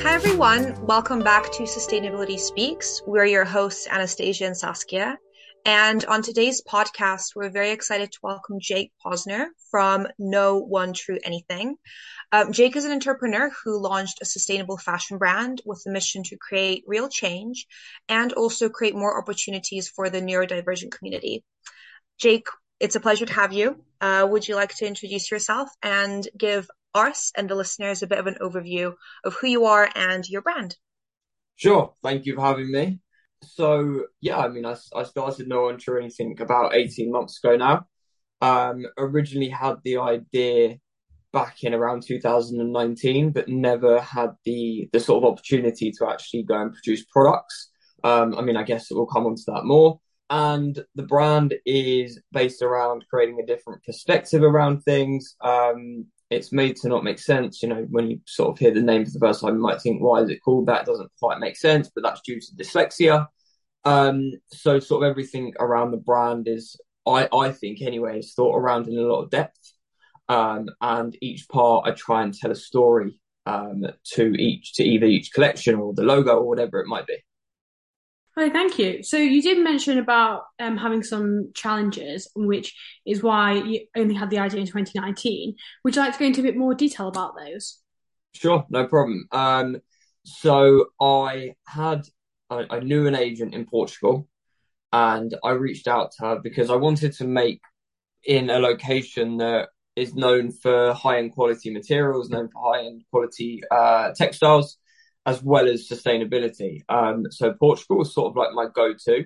Hi, everyone. Welcome back to Sustainability Speaks. We're your hosts, Anastasia and Saskia. And on today's podcast, we're very excited to welcome Jake Posner from No One True Anything. Um, Jake is an entrepreneur who launched a sustainable fashion brand with the mission to create real change and also create more opportunities for the neurodivergent community. Jake, it's a pleasure to have you. Uh, would you like to introduce yourself and give us and the listeners a bit of an overview of who you are and your brand. Sure. Thank you for having me. So, yeah, I mean, I, I started No One Anything about 18 months ago now. Um, originally had the idea back in around 2019, but never had the the sort of opportunity to actually go and produce products. Um, I mean, I guess we'll come on to that more. And the brand is based around creating a different perspective around things, um, it's made to not make sense. You know, when you sort of hear the name for the first time, you might think, why is it called that? It doesn't quite make sense, but that's due to dyslexia. Um, so sort of everything around the brand is, I, I think anyway, is thought around in a lot of depth. Um, and each part I try and tell a story um, to each, to either each collection or the logo or whatever it might be. Hi, thank you. So you did mention about um, having some challenges, which is why you only had the idea in 2019. Would you like to go into a bit more detail about those? Sure, no problem. Um, so I had, I, I knew an agent in Portugal, and I reached out to her because I wanted to make in a location that is known for high end quality materials, known for high end quality uh, textiles as well as sustainability. Um, so Portugal was sort of like my go-to.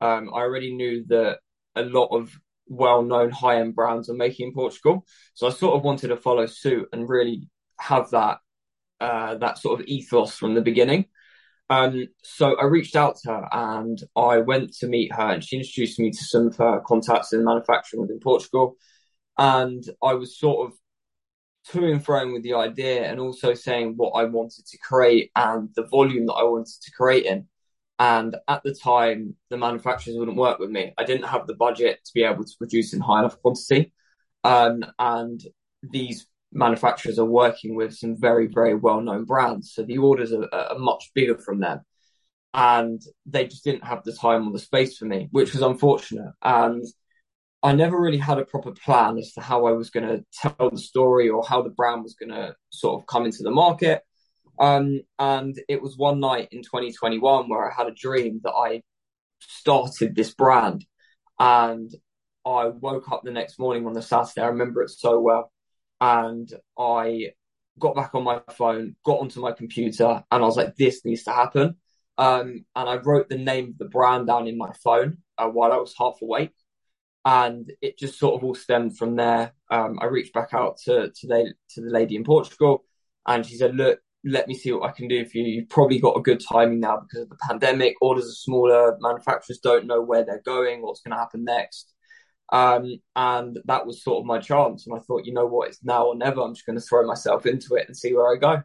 Um, I already knew that a lot of well-known high-end brands are making in Portugal, so I sort of wanted to follow suit and really have that uh, that sort of ethos from the beginning. Um, so I reached out to her and I went to meet her, and she introduced me to some of her contacts in manufacturing within Portugal. And I was sort of to and fro with the idea and also saying what I wanted to create and the volume that I wanted to create in. And at the time, the manufacturers wouldn't work with me. I didn't have the budget to be able to produce in high enough quantity. Um, and these manufacturers are working with some very, very well known brands. So the orders are, are much bigger from them. And they just didn't have the time or the space for me, which was unfortunate. And I never really had a proper plan as to how I was going to tell the story or how the brand was going to sort of come into the market. Um, and it was one night in 2021 where I had a dream that I started this brand. And I woke up the next morning on the Saturday. I remember it so well. And I got back on my phone, got onto my computer, and I was like, this needs to happen. Um, and I wrote the name of the brand down in my phone uh, while I was half awake and it just sort of all stemmed from there. Um, I reached back out to to the to the lady in Portugal, and she said, "Look, let me see what I can do for you. You've probably got a good timing now because of the pandemic. Orders are smaller. Manufacturers don't know where they're going, what's going to happen next." Um, and that was sort of my chance. And I thought, you know what, it's now or never. I'm just going to throw myself into it and see where I go.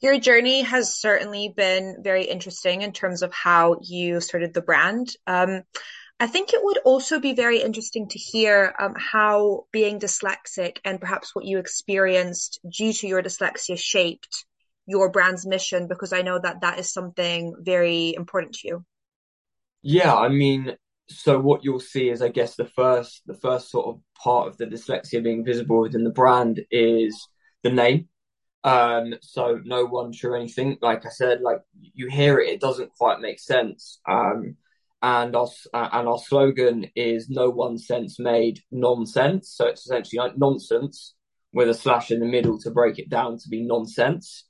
Your journey has certainly been very interesting in terms of how you started the brand. Um, I think it would also be very interesting to hear um, how being dyslexic and perhaps what you experienced due to your dyslexia shaped your brand's mission, because I know that that is something very important to you. Yeah, I mean, so what you'll see is, I guess, the first the first sort of part of the dyslexia being visible within the brand is the name. Um, so no one sure anything. Like I said, like you hear it, it doesn't quite make sense. Um, and our uh, and our slogan is "No one sense made nonsense." So it's essentially like nonsense with a slash in the middle to break it down to be nonsense.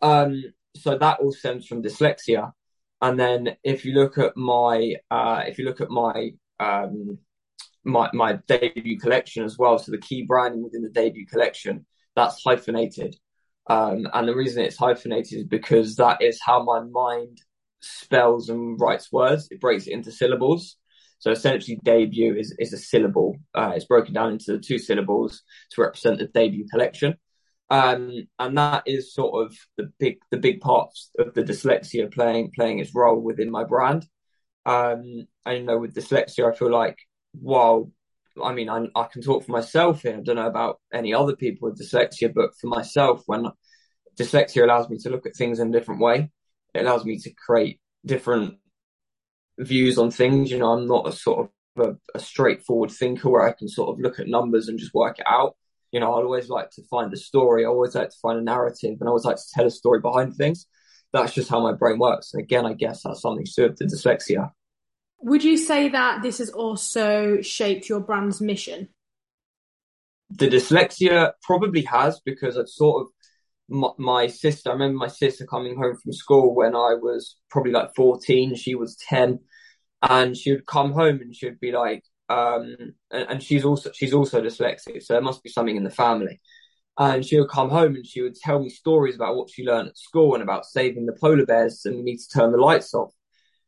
Um, so that all stems from dyslexia. And then if you look at my uh, if you look at my um, my my debut collection as well, so the key branding within the debut collection that's hyphenated. Um, and the reason it's hyphenated is because that is how my mind spells and writes words. It breaks it into syllables. So essentially, debut is, is a syllable. Uh, it's broken down into two syllables to represent the debut collection. Um, and that is sort of the big the big parts of the dyslexia playing playing its role within my brand. Um, and you know, with dyslexia, I feel like while I mean, I, I can talk for myself here. I don't know about any other people with dyslexia, but for myself, when dyslexia allows me to look at things in a different way, it allows me to create different views on things. You know, I'm not a sort of a, a straightforward thinker where I can sort of look at numbers and just work it out. You know, I always like to find a story. I always like to find a narrative, and I always like to tell a story behind things. That's just how my brain works. And again, I guess that's something to do with the dyslexia. Would you say that this has also shaped your brand's mission? The dyslexia probably has because it's sort of my, my, sister. I remember my sister coming home from school when I was probably like 14, she was 10, and she would come home and she would be like, um, and, and she's also she's also dyslexic, so there must be something in the family. And she would come home and she would tell me stories about what she learned at school and about saving the polar bears and we need to turn the lights off.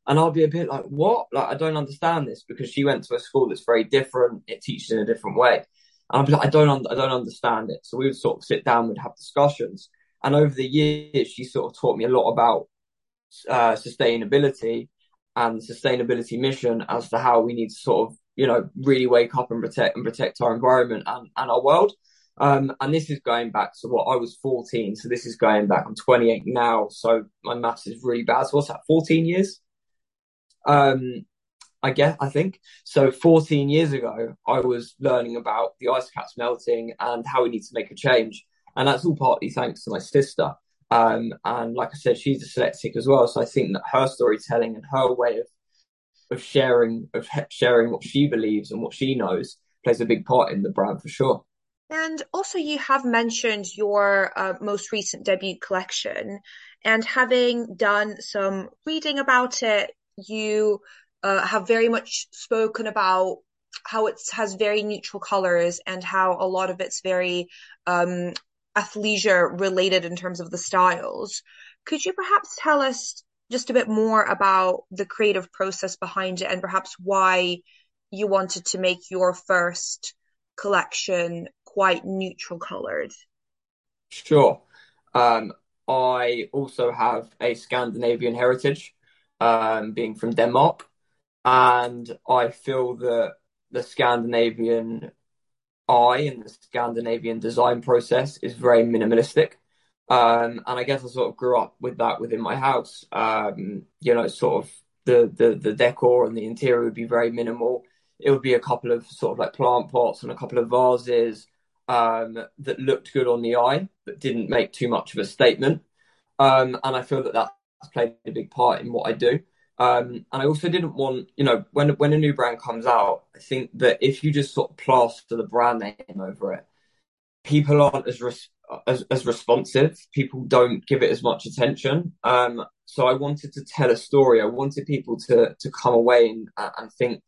And I'll be a bit like, what? Like, I don't understand this because she went to a school that's very different. It teaches in a different way. And I'll be like, I don't, un- I don't understand it. So we would sort of sit down, we'd have discussions. And over the years, she sort of taught me a lot about uh, sustainability and sustainability mission as to how we need to sort of, you know, really wake up and protect and protect our environment and, and our world. Um, and this is going back to what I was 14. So this is going back. I'm 28 now. So my maths is really bad. So what's that? 14 years? Um, I guess I think so. 14 years ago, I was learning about the ice caps melting and how we need to make a change, and that's all partly thanks to my sister. Um, and like I said, she's dyslexic as well, so I think that her storytelling and her way of of sharing of sharing what she believes and what she knows plays a big part in the brand for sure. And also, you have mentioned your uh, most recent debut collection, and having done some reading about it, you uh, have very much spoken about how it has very neutral colors and how a lot of it's very um, athleisure related in terms of the styles. Could you perhaps tell us just a bit more about the creative process behind it and perhaps why you wanted to make your first collection quite neutral colored? Sure. Um, I also have a Scandinavian heritage um, being from Denmark. And I feel that the Scandinavian eye and the Scandinavian design process is very minimalistic. Um, and I guess I sort of grew up with that within my house. Um, you know, sort of the, the, the decor and the interior would be very minimal. It would be a couple of sort of like plant pots and a couple of vases um, that looked good on the eye, but didn't make too much of a statement. Um, and I feel that that played a big part in what I do. Um, and I also didn't want, you know, when when a new brand comes out, I think that if you just sort of plaster the brand name over it, people aren't as res- as, as responsive. People don't give it as much attention. Um, so I wanted to tell a story. I wanted people to to come away and and think,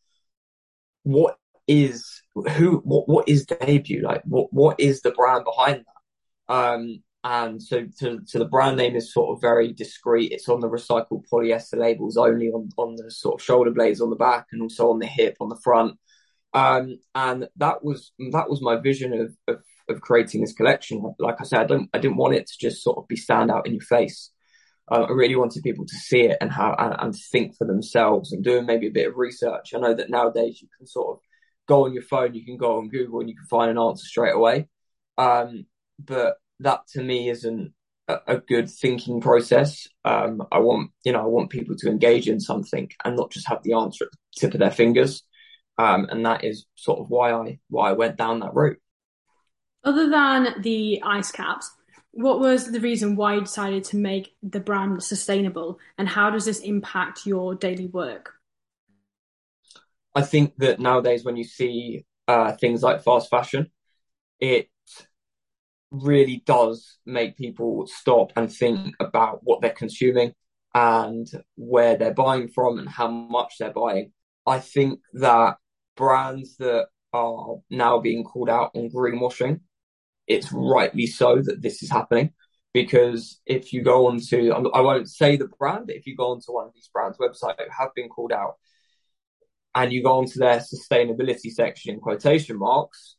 what is who what what is debut like? What what is the brand behind that? Um, and so to, the brand name is sort of very discreet. It's on the recycled polyester labels only on, on the sort of shoulder blades on the back and also on the hip on the front. Um, and that was that was my vision of, of, of creating this collection. Like I said, I don't I didn't want it to just sort of be stand out in your face. Uh, I really wanted people to see it and how and, and think for themselves and doing maybe a bit of research. I know that nowadays you can sort of go on your phone, you can go on Google, and you can find an answer straight away. Um, but that to me isn't a, a good thinking process. Um, I want, you know, I want people to engage in something and not just have the answer at the tip of their fingers. Um, and that is sort of why I why I went down that route. Other than the ice caps, what was the reason why you decided to make the brand sustainable, and how does this impact your daily work? I think that nowadays, when you see uh, things like fast fashion, it really does make people stop and think mm. about what they're consuming and where they're buying from and how much they're buying. I think that brands that are now being called out on greenwashing, it's rightly so that this is happening. Because if you go on to, I won't say the brand, but if you go onto one of these brands' website that have been called out and you go onto their sustainability section in quotation marks,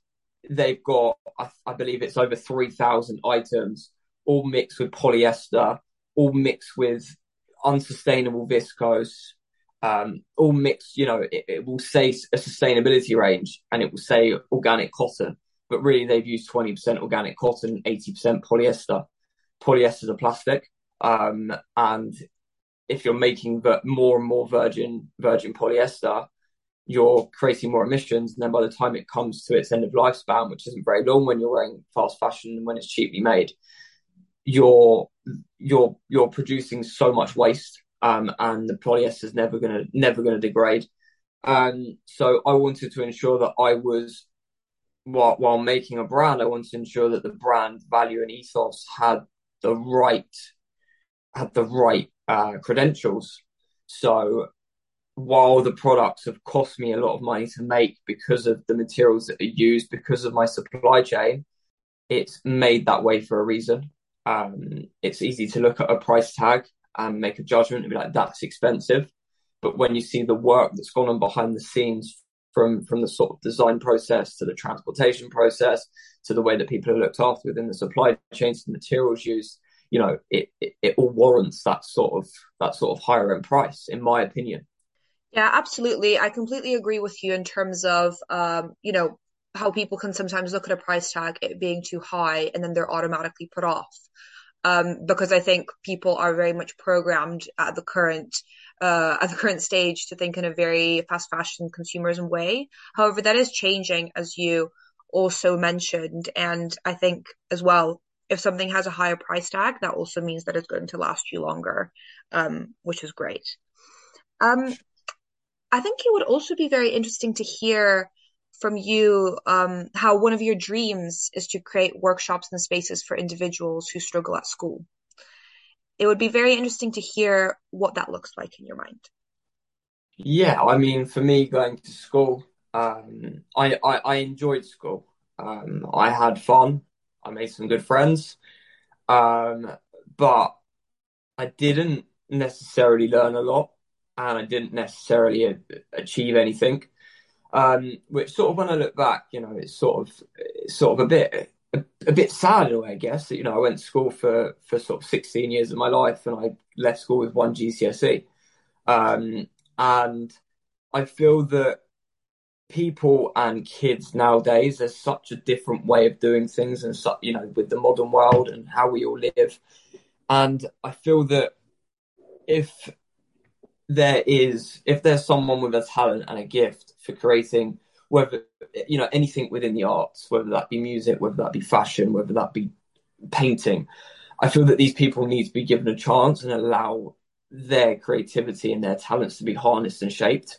they've got, I, I believe it's over 3,000 items, all mixed with polyester, all mixed with unsustainable viscose, um, all mixed. You know, it, it will say a sustainability range and it will say organic cotton, but really they've used twenty percent organic cotton, eighty percent polyester. Polyester is a plastic, um, and if you're making more and more virgin virgin polyester, you're creating more emissions. And then by the time it comes to its end of lifespan, which isn't very long when you're wearing fast fashion and when it's cheaply made, you're you're you're producing so much waste. Um, and the polyester is never gonna never gonna degrade. Um, so I wanted to ensure that I was while while making a brand, I wanted to ensure that the brand value and ethos had the right had the right uh, credentials. So while the products have cost me a lot of money to make because of the materials that are used, because of my supply chain, it's made that way for a reason. Um, it's easy to look at a price tag and make a judgment and be like, that's expensive. But when you see the work that's gone on behind the scenes from from the sort of design process to the transportation process to the way that people are looked after within the supply chains, the materials used, you know, it, it, it all warrants that sort of that sort of higher end price, in my opinion. Yeah, absolutely. I completely agree with you in terms of, um, you know, how people can sometimes look at a price tag it being too high and then they're automatically put off. Um, because I think people are very much programmed at the current uh, at the current stage to think in a very fast fashion consumerism way. However, that is changing, as you also mentioned, and I think as well, if something has a higher price tag, that also means that it's going to last you longer, um, which is great. Um, I think it would also be very interesting to hear from you um, how one of your dreams is to create workshops and spaces for individuals who struggle at school. It would be very interesting to hear what that looks like in your mind. Yeah, I mean, for me, going to school, um, I, I, I enjoyed school. Um, I had fun. I made some good friends, um, but I didn't necessarily learn a lot and I didn't necessarily achieve anything. Um, which sort of when I look back, you know, it's sort of it's sort of a bit a, a, bit sad in a way, I guess. You know, I went to school for for sort of 16 years of my life, and I left school with one GCSE. Um, and I feel that people and kids nowadays, there's such a different way of doing things, and you know, with the modern world and how we all live. And I feel that if there is if there's someone with a talent and a gift for creating whether you know anything within the arts whether that be music whether that be fashion whether that be painting i feel that these people need to be given a chance and allow their creativity and their talents to be harnessed and shaped.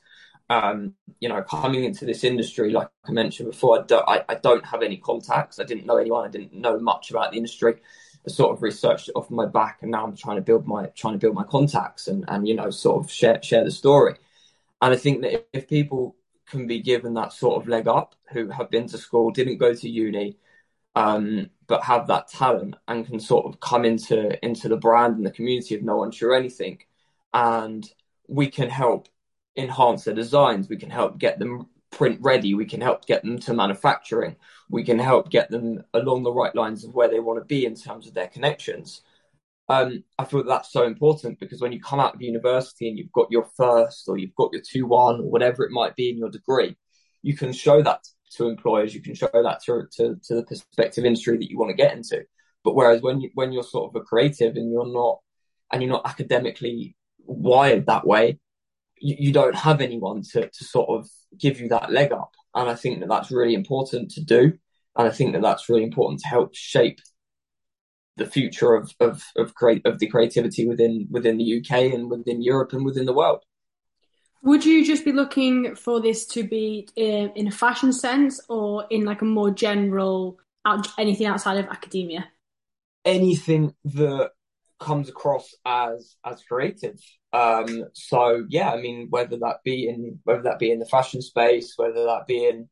Um, you know coming into this industry like i mentioned before I don't, I, I don't have any contacts. I didn't know anyone. I didn't know much about the industry sort of researched off my back, and now I'm trying to build my trying to build my contacts and and you know sort of share share the story. And I think that if, if people can be given that sort of leg up, who have been to school, didn't go to uni, um, but have that talent and can sort of come into into the brand and the community of no one sure anything, and we can help enhance their designs. We can help get them print ready. We can help get them to manufacturing. We can help get them along the right lines of where they want to be in terms of their connections. Um, I feel that that's so important because when you come out of university and you've got your first or you've got your 2 1 or whatever it might be in your degree, you can show that to employers, you can show that to, to, to the prospective industry that you want to get into. But whereas when you when you're sort of a creative and you're not and you're not academically wired that way, you, you don't have anyone to, to sort of give you that leg up. And I think that that's really important to do. And I think that that's really important to help shape the future of of of create of the creativity within within the UK and within Europe and within the world. Would you just be looking for this to be in, in a fashion sense or in like a more general anything outside of academia? Anything that comes across as as creative. Um, so yeah, I mean, whether that be in whether that be in the fashion space, whether that be in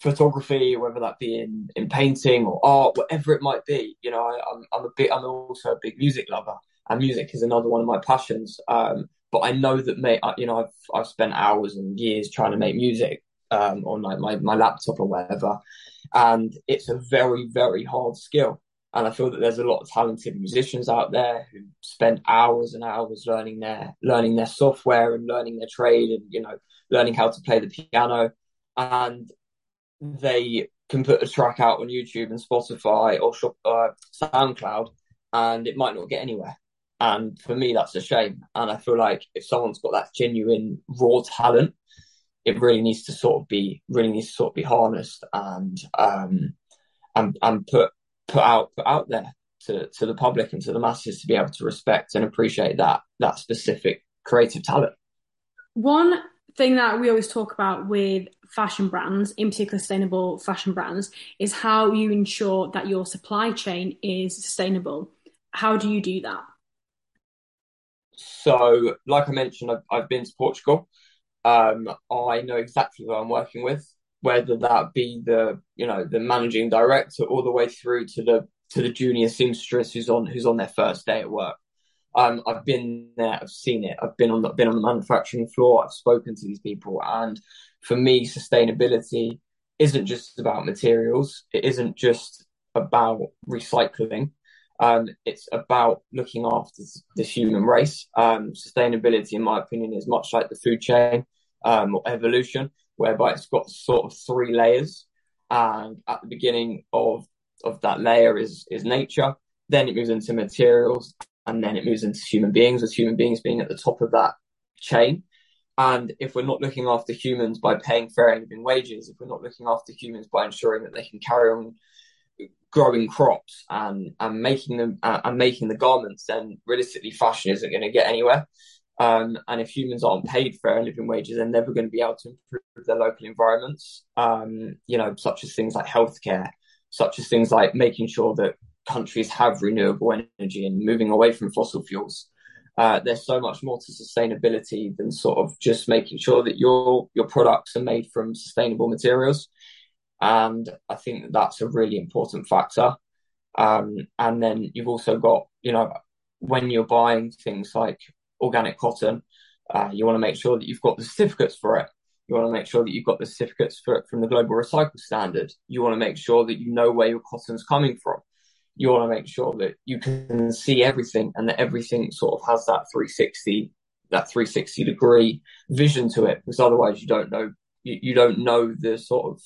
photography, whether that be in in painting or art, whatever it might be, you know, I, am I'm, I'm a bit I'm also a big music lover, and music is another one of my passions. Um, but I know that, mate, you know, I've I've spent hours and years trying to make music um, on like my my laptop or whatever, and it's a very very hard skill And I feel that there's a lot of talented musicians out there who spend hours and hours learning their learning their software and learning their trade and you know learning how to play the piano. And they can put a track out on YouTube and Spotify or uh, SoundCloud, and it might not get anywhere. And for me, that's a shame. And I feel like if someone's got that genuine raw talent, it really needs to sort of be really needs to sort of be harnessed and um and and put put out put out there to to the public and to the masses to be able to respect and appreciate that that specific creative talent. One thing that we always talk about with fashion brands, in particular sustainable fashion brands, is how you ensure that your supply chain is sustainable. How do you do that? So, like I mentioned, I've, I've been to Portugal. Um, I know exactly who I'm working with, whether that be the you know the managing director all the way through to the to the junior seamstress who's on who's on their first day at work. Um, I've been there, I've seen it, I've been on the, been on the manufacturing floor, I've spoken to these people, and for me, sustainability isn't just about materials. It isn't just about recycling. Um, it's about looking after the human race. Um, sustainability, in my opinion, is much like the food chain um, or evolution, whereby it's got sort of three layers. And at the beginning of of that layer is is nature. Then it moves into materials, and then it moves into human beings, with human beings being at the top of that chain. And if we're not looking after humans by paying fair and living wages, if we're not looking after humans by ensuring that they can carry on growing crops and and making them uh, and making the garments, then realistically, fashion isn't going to get anywhere. Um, and if humans aren't paid fair living wages, they're never going to be able to improve their local environments. Um, you know, such as things like healthcare, such as things like making sure that countries have renewable energy and moving away from fossil fuels. Uh, there's so much more to sustainability than sort of just making sure that your your products are made from sustainable materials. And I think that that's a really important factor. Um, and then you've also got, you know, when you're buying things like organic cotton, uh, you want to make sure that you've got the certificates for it. You want to make sure that you've got the certificates for it from the Global Recycle Standard. You want to make sure that you know where your cotton's coming from. You want to make sure that you can see everything and that everything sort of has that 360, that 360 degree vision to it, because otherwise you don't know, you, you don't know the sort of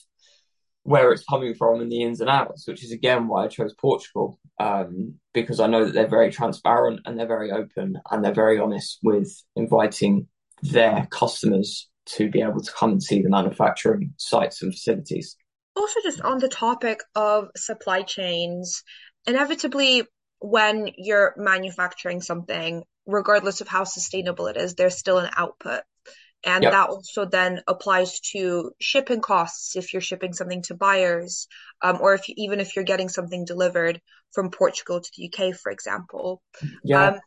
where it's coming from and the ins and outs, which is again why I chose Portugal, um, because I know that they're very transparent and they're very open and they're very honest with inviting their customers to be able to come and see the manufacturing sites and facilities. Also, just on the topic of supply chains, inevitably, when you're manufacturing something, regardless of how sustainable it is, there's still an output. And yep. that also then applies to shipping costs if you're shipping something to buyers, um, or if you, even if you're getting something delivered from Portugal to the UK, for example. Yeah. Um,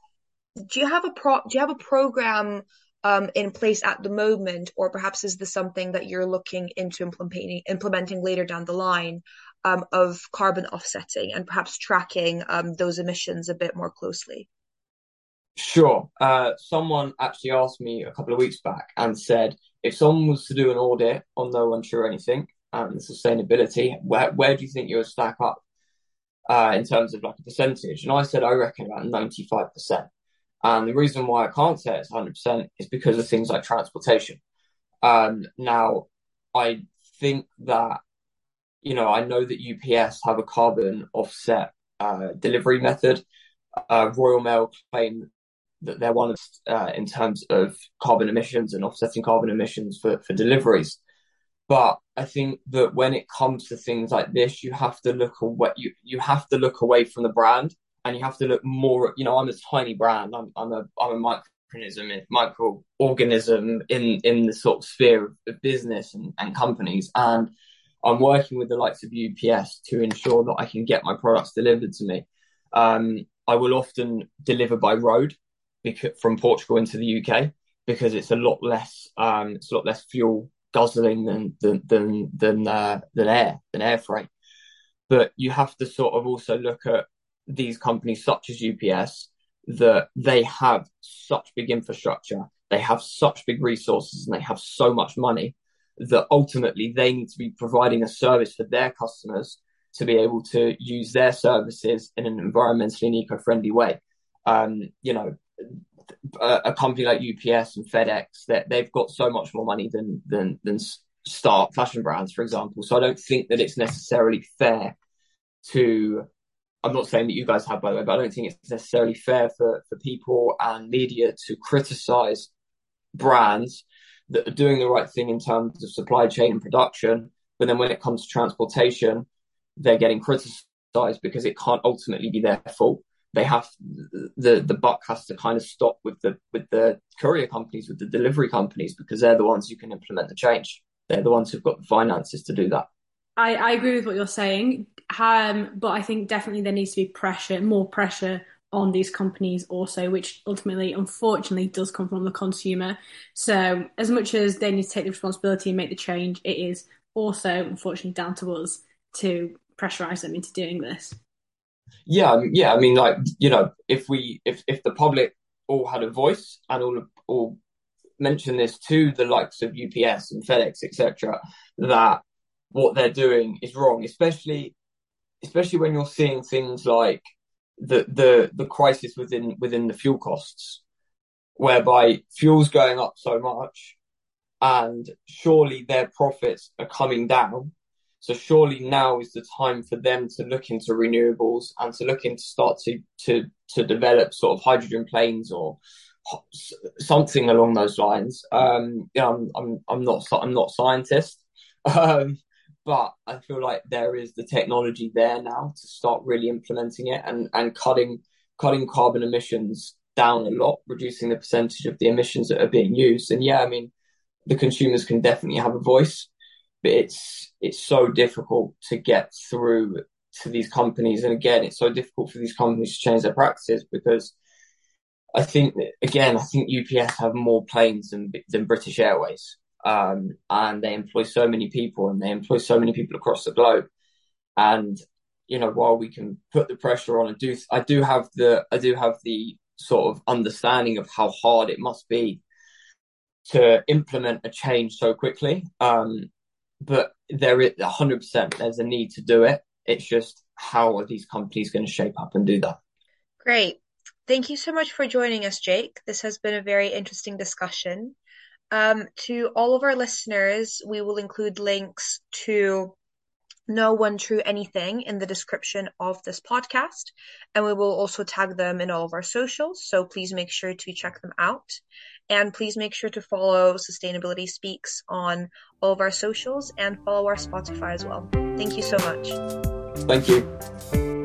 do you have a pro? Do you have a program um, in place at the moment, or perhaps is this something that you're looking into implementing implementing later down the line um, of carbon offsetting and perhaps tracking um, those emissions a bit more closely? Sure. Uh, someone actually asked me a couple of weeks back and said, if someone was to do an audit on No One Sure Anything and sustainability, where where do you think you would stack up uh, in terms of like a percentage? And I said, I reckon about ninety five percent. And the reason why I can't say it's hundred percent is because of things like transportation. Um, now, I think that you know I know that UPS have a carbon offset uh, delivery method. Uh, Royal Mail claim that they're one of uh, in terms of carbon emissions and offsetting carbon emissions for, for deliveries. But I think that when it comes to things like this, you have to look away. You you have to look away from the brand, and you have to look more. You know, I'm a tiny brand. I'm I'm a I'm a microorganism, microorganism in in the sort of sphere of, business and, and companies, and I'm working with the likes of UPS to ensure that I can get my products delivered to me. Um, I will often deliver by road from Portugal into the UK because it's a lot less um, it's a lot less fuel guzzling than than than than, uh, than air than air freight. But you have to sort of also look at these companies such as UPS that they have such big infrastructure, they have such big resources, and they have so much money that ultimately they need to be providing a service for their customers to be able to use their services in an environmentally and eco-friendly way. Um, you know, a, company like UPS and FedEx, that they've got so much more money than than than start fashion brands, for example. So I don't think that it's necessarily fair to. I'm not saying that you guys have, by the way, but I don't think it's necessarily fair for for people and media to criticize brands that are doing the right thing in terms of supply chain and production, but then when it comes to transportation, they're getting criticized because it can't ultimately be their fault. They have the the buck has to kind of stop with the with the courier companies, with the delivery companies, because they're the ones who can implement the change. They're the ones who've got the finances to do that. I, I agree with what you're saying, um, but I think definitely there needs to be pressure, more pressure on these companies also, which ultimately, unfortunately, does come from the consumer. So, as much as they need to take the responsibility and make the change, it is also, unfortunately, down to us to pressurize them into doing this. Yeah, um, yeah. I mean, like you know, if we, if if the public all had a voice and all all mention this to the likes of UPS and FedEx, etc., that what they're doing is wrong, especially especially when you're seeing things like the the the crisis within within the fuel costs, whereby fuel's going up so much, and surely their profits are coming down. So surely now is the time for them to look into renewables and to look into start to to to develop sort of hydrogen planes or something along those lines. Um, you know, I'm I'm I'm not I'm not a scientist, um, but I feel like there is the technology there now to start really implementing it and and cutting cutting carbon emissions down a lot, reducing the percentage of the emissions that are being used. And yeah, I mean, the consumers can definitely have a voice, but it's it's so difficult to get through to these companies. And again, it's so difficult for these companies to change their practices because I think again, I think UPS have more planes than than British Airways, um, and they employ so many people, and they employ so many people across the globe. And you know, while we can put the pressure on, and do I do have the I do have the sort of understanding of how hard it must be to implement a change so quickly. Um, but there is a 100% there's a need to do it. It's just how are these companies going to shape up and do that? Great. Thank you so much for joining us, Jake. This has been a very interesting discussion. Um, to all of our listeners, we will include links to no one true anything in the description of this podcast, and we will also tag them in all of our socials. So please make sure to check them out. And please make sure to follow Sustainability Speaks on all of our socials and follow our Spotify as well. Thank you so much. Thank you.